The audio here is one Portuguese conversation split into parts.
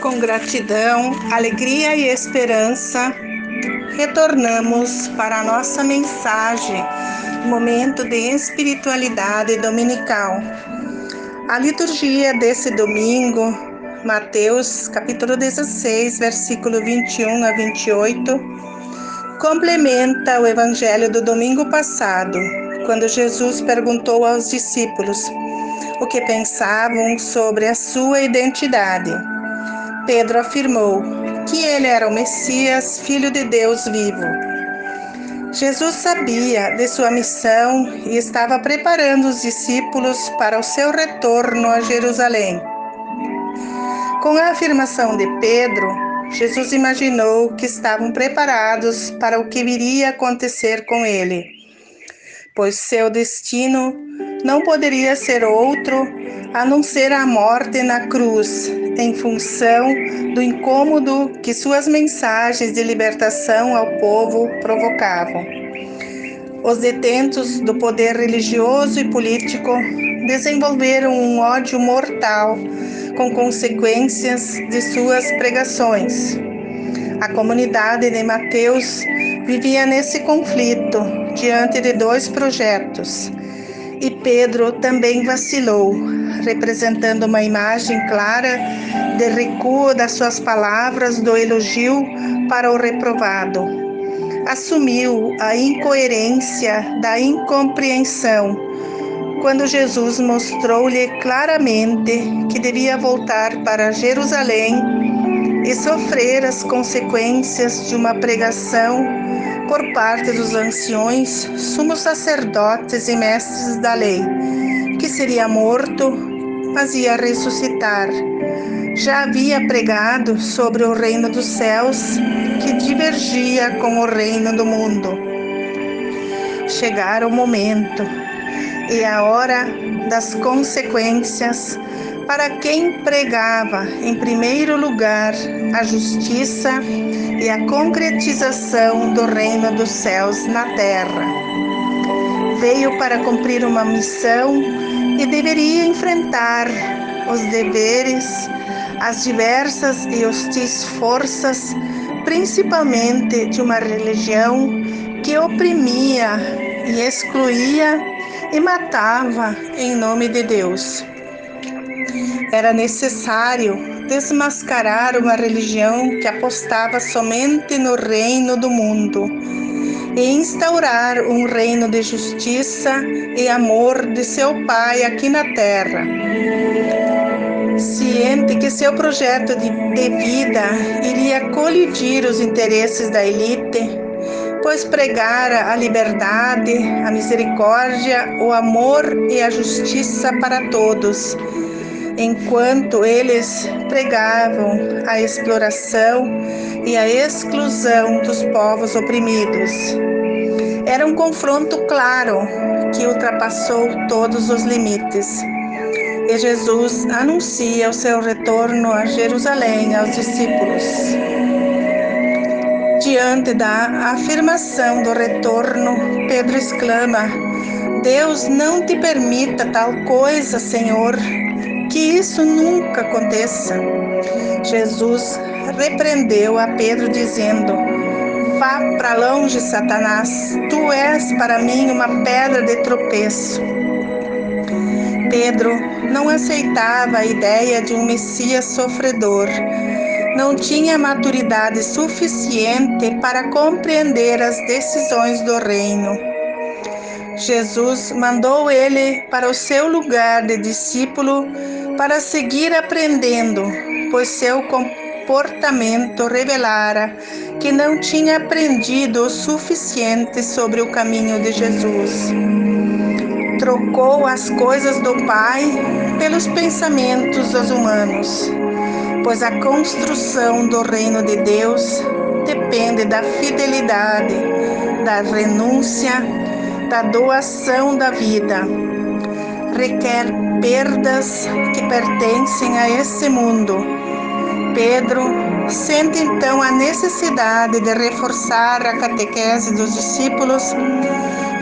com gratidão, alegria e esperança, retornamos para a nossa mensagem, momento de espiritualidade dominical. A liturgia desse domingo, Mateus capítulo 16, versículo 21 a 28, complementa o evangelho do domingo passado, quando Jesus perguntou aos discípulos o que pensavam sobre a sua identidade. Pedro afirmou que ele era o Messias, filho de Deus vivo. Jesus sabia de sua missão e estava preparando os discípulos para o seu retorno a Jerusalém. Com a afirmação de Pedro, Jesus imaginou que estavam preparados para o que viria acontecer com ele, pois seu destino não poderia ser outro a não ser a morte na cruz, em função do incômodo que suas mensagens de libertação ao povo provocavam. Os detentos do poder religioso e político desenvolveram um ódio mortal com consequências de suas pregações. A comunidade de Mateus vivia nesse conflito diante de dois projetos e Pedro também vacilou, representando uma imagem clara de recuo das suas palavras do elogio para o reprovado. Assumiu a incoerência da incompreensão quando Jesus mostrou-lhe claramente que devia voltar para Jerusalém e sofrer as consequências de uma pregação por parte dos anciões, sumos sacerdotes e mestres da lei, que seria morto, mas ia ressuscitar. Já havia pregado sobre o reino dos céus, que divergia com o reino do mundo. Chegara o momento e a hora das consequências para quem pregava, em primeiro lugar, a justiça e a concretização do reino dos céus na terra. Veio para cumprir uma missão e deveria enfrentar os deveres, as diversas e hostis forças, principalmente de uma religião que oprimia e excluía e matava em nome de Deus. Era necessário desmascarar uma religião que apostava somente no reino do mundo e instaurar um reino de justiça e amor de seu Pai aqui na terra. Ciente que seu projeto de, de vida iria colidir os interesses da elite, pois pregara a liberdade, a misericórdia, o amor e a justiça para todos enquanto eles pregavam a exploração e a exclusão dos povos oprimidos. Era um confronto claro que ultrapassou todos os limites. E Jesus anuncia o seu retorno a Jerusalém aos discípulos. Diante da afirmação do retorno, Pedro exclama: Deus não te permita tal coisa, Senhor que isso nunca aconteça. Jesus repreendeu a Pedro, dizendo: Vá para longe, Satanás, tu és para mim uma pedra de tropeço. Pedro não aceitava a ideia de um Messias sofredor. Não tinha maturidade suficiente para compreender as decisões do reino. Jesus mandou ele para o seu lugar de discípulo para seguir aprendendo, pois seu comportamento revelara que não tinha aprendido o suficiente sobre o caminho de Jesus. Trocou as coisas do Pai pelos pensamentos dos humanos, pois a construção do reino de Deus depende da fidelidade, da renúncia, da doação da vida. Requer perdas que pertencem a esse mundo. Pedro sente então a necessidade de reforçar a catequese dos discípulos,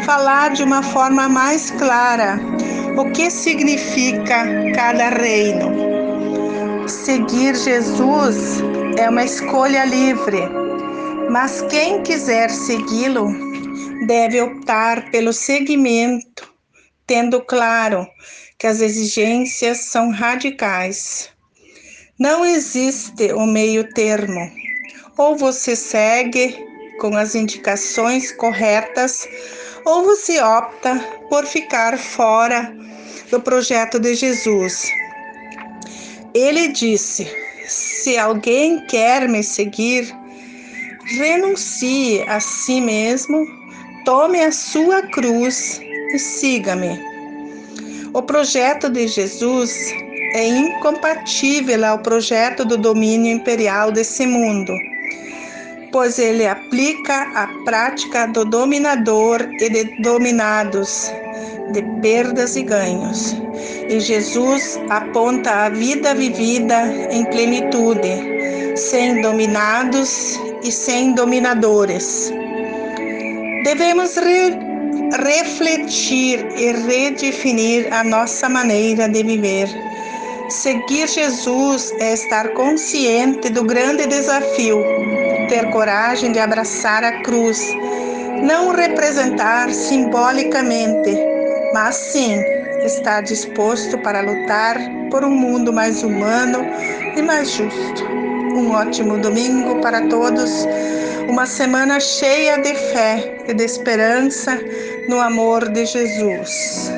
falar de uma forma mais clara o que significa cada reino. Seguir Jesus é uma escolha livre, mas quem quiser segui-lo deve optar pelo seguimento, tendo claro que as exigências são radicais. Não existe o meio termo. Ou você segue com as indicações corretas, ou você opta por ficar fora do projeto de Jesus. Ele disse: Se alguém quer me seguir, renuncie a si mesmo, tome a sua cruz e siga-me. O projeto de Jesus é incompatível ao projeto do domínio imperial desse mundo, pois ele aplica a prática do dominador e de dominados, de perdas e ganhos. E Jesus aponta a vida vivida em plenitude, sem dominados e sem dominadores. Devemos re refletir e redefinir a nossa maneira de viver. Seguir Jesus é estar consciente do grande desafio, ter coragem de abraçar a cruz, não representar simbolicamente, mas sim estar disposto para lutar por um mundo mais humano e mais justo. Um ótimo domingo para todos, uma semana cheia de fé e de esperança no amor de Jesus.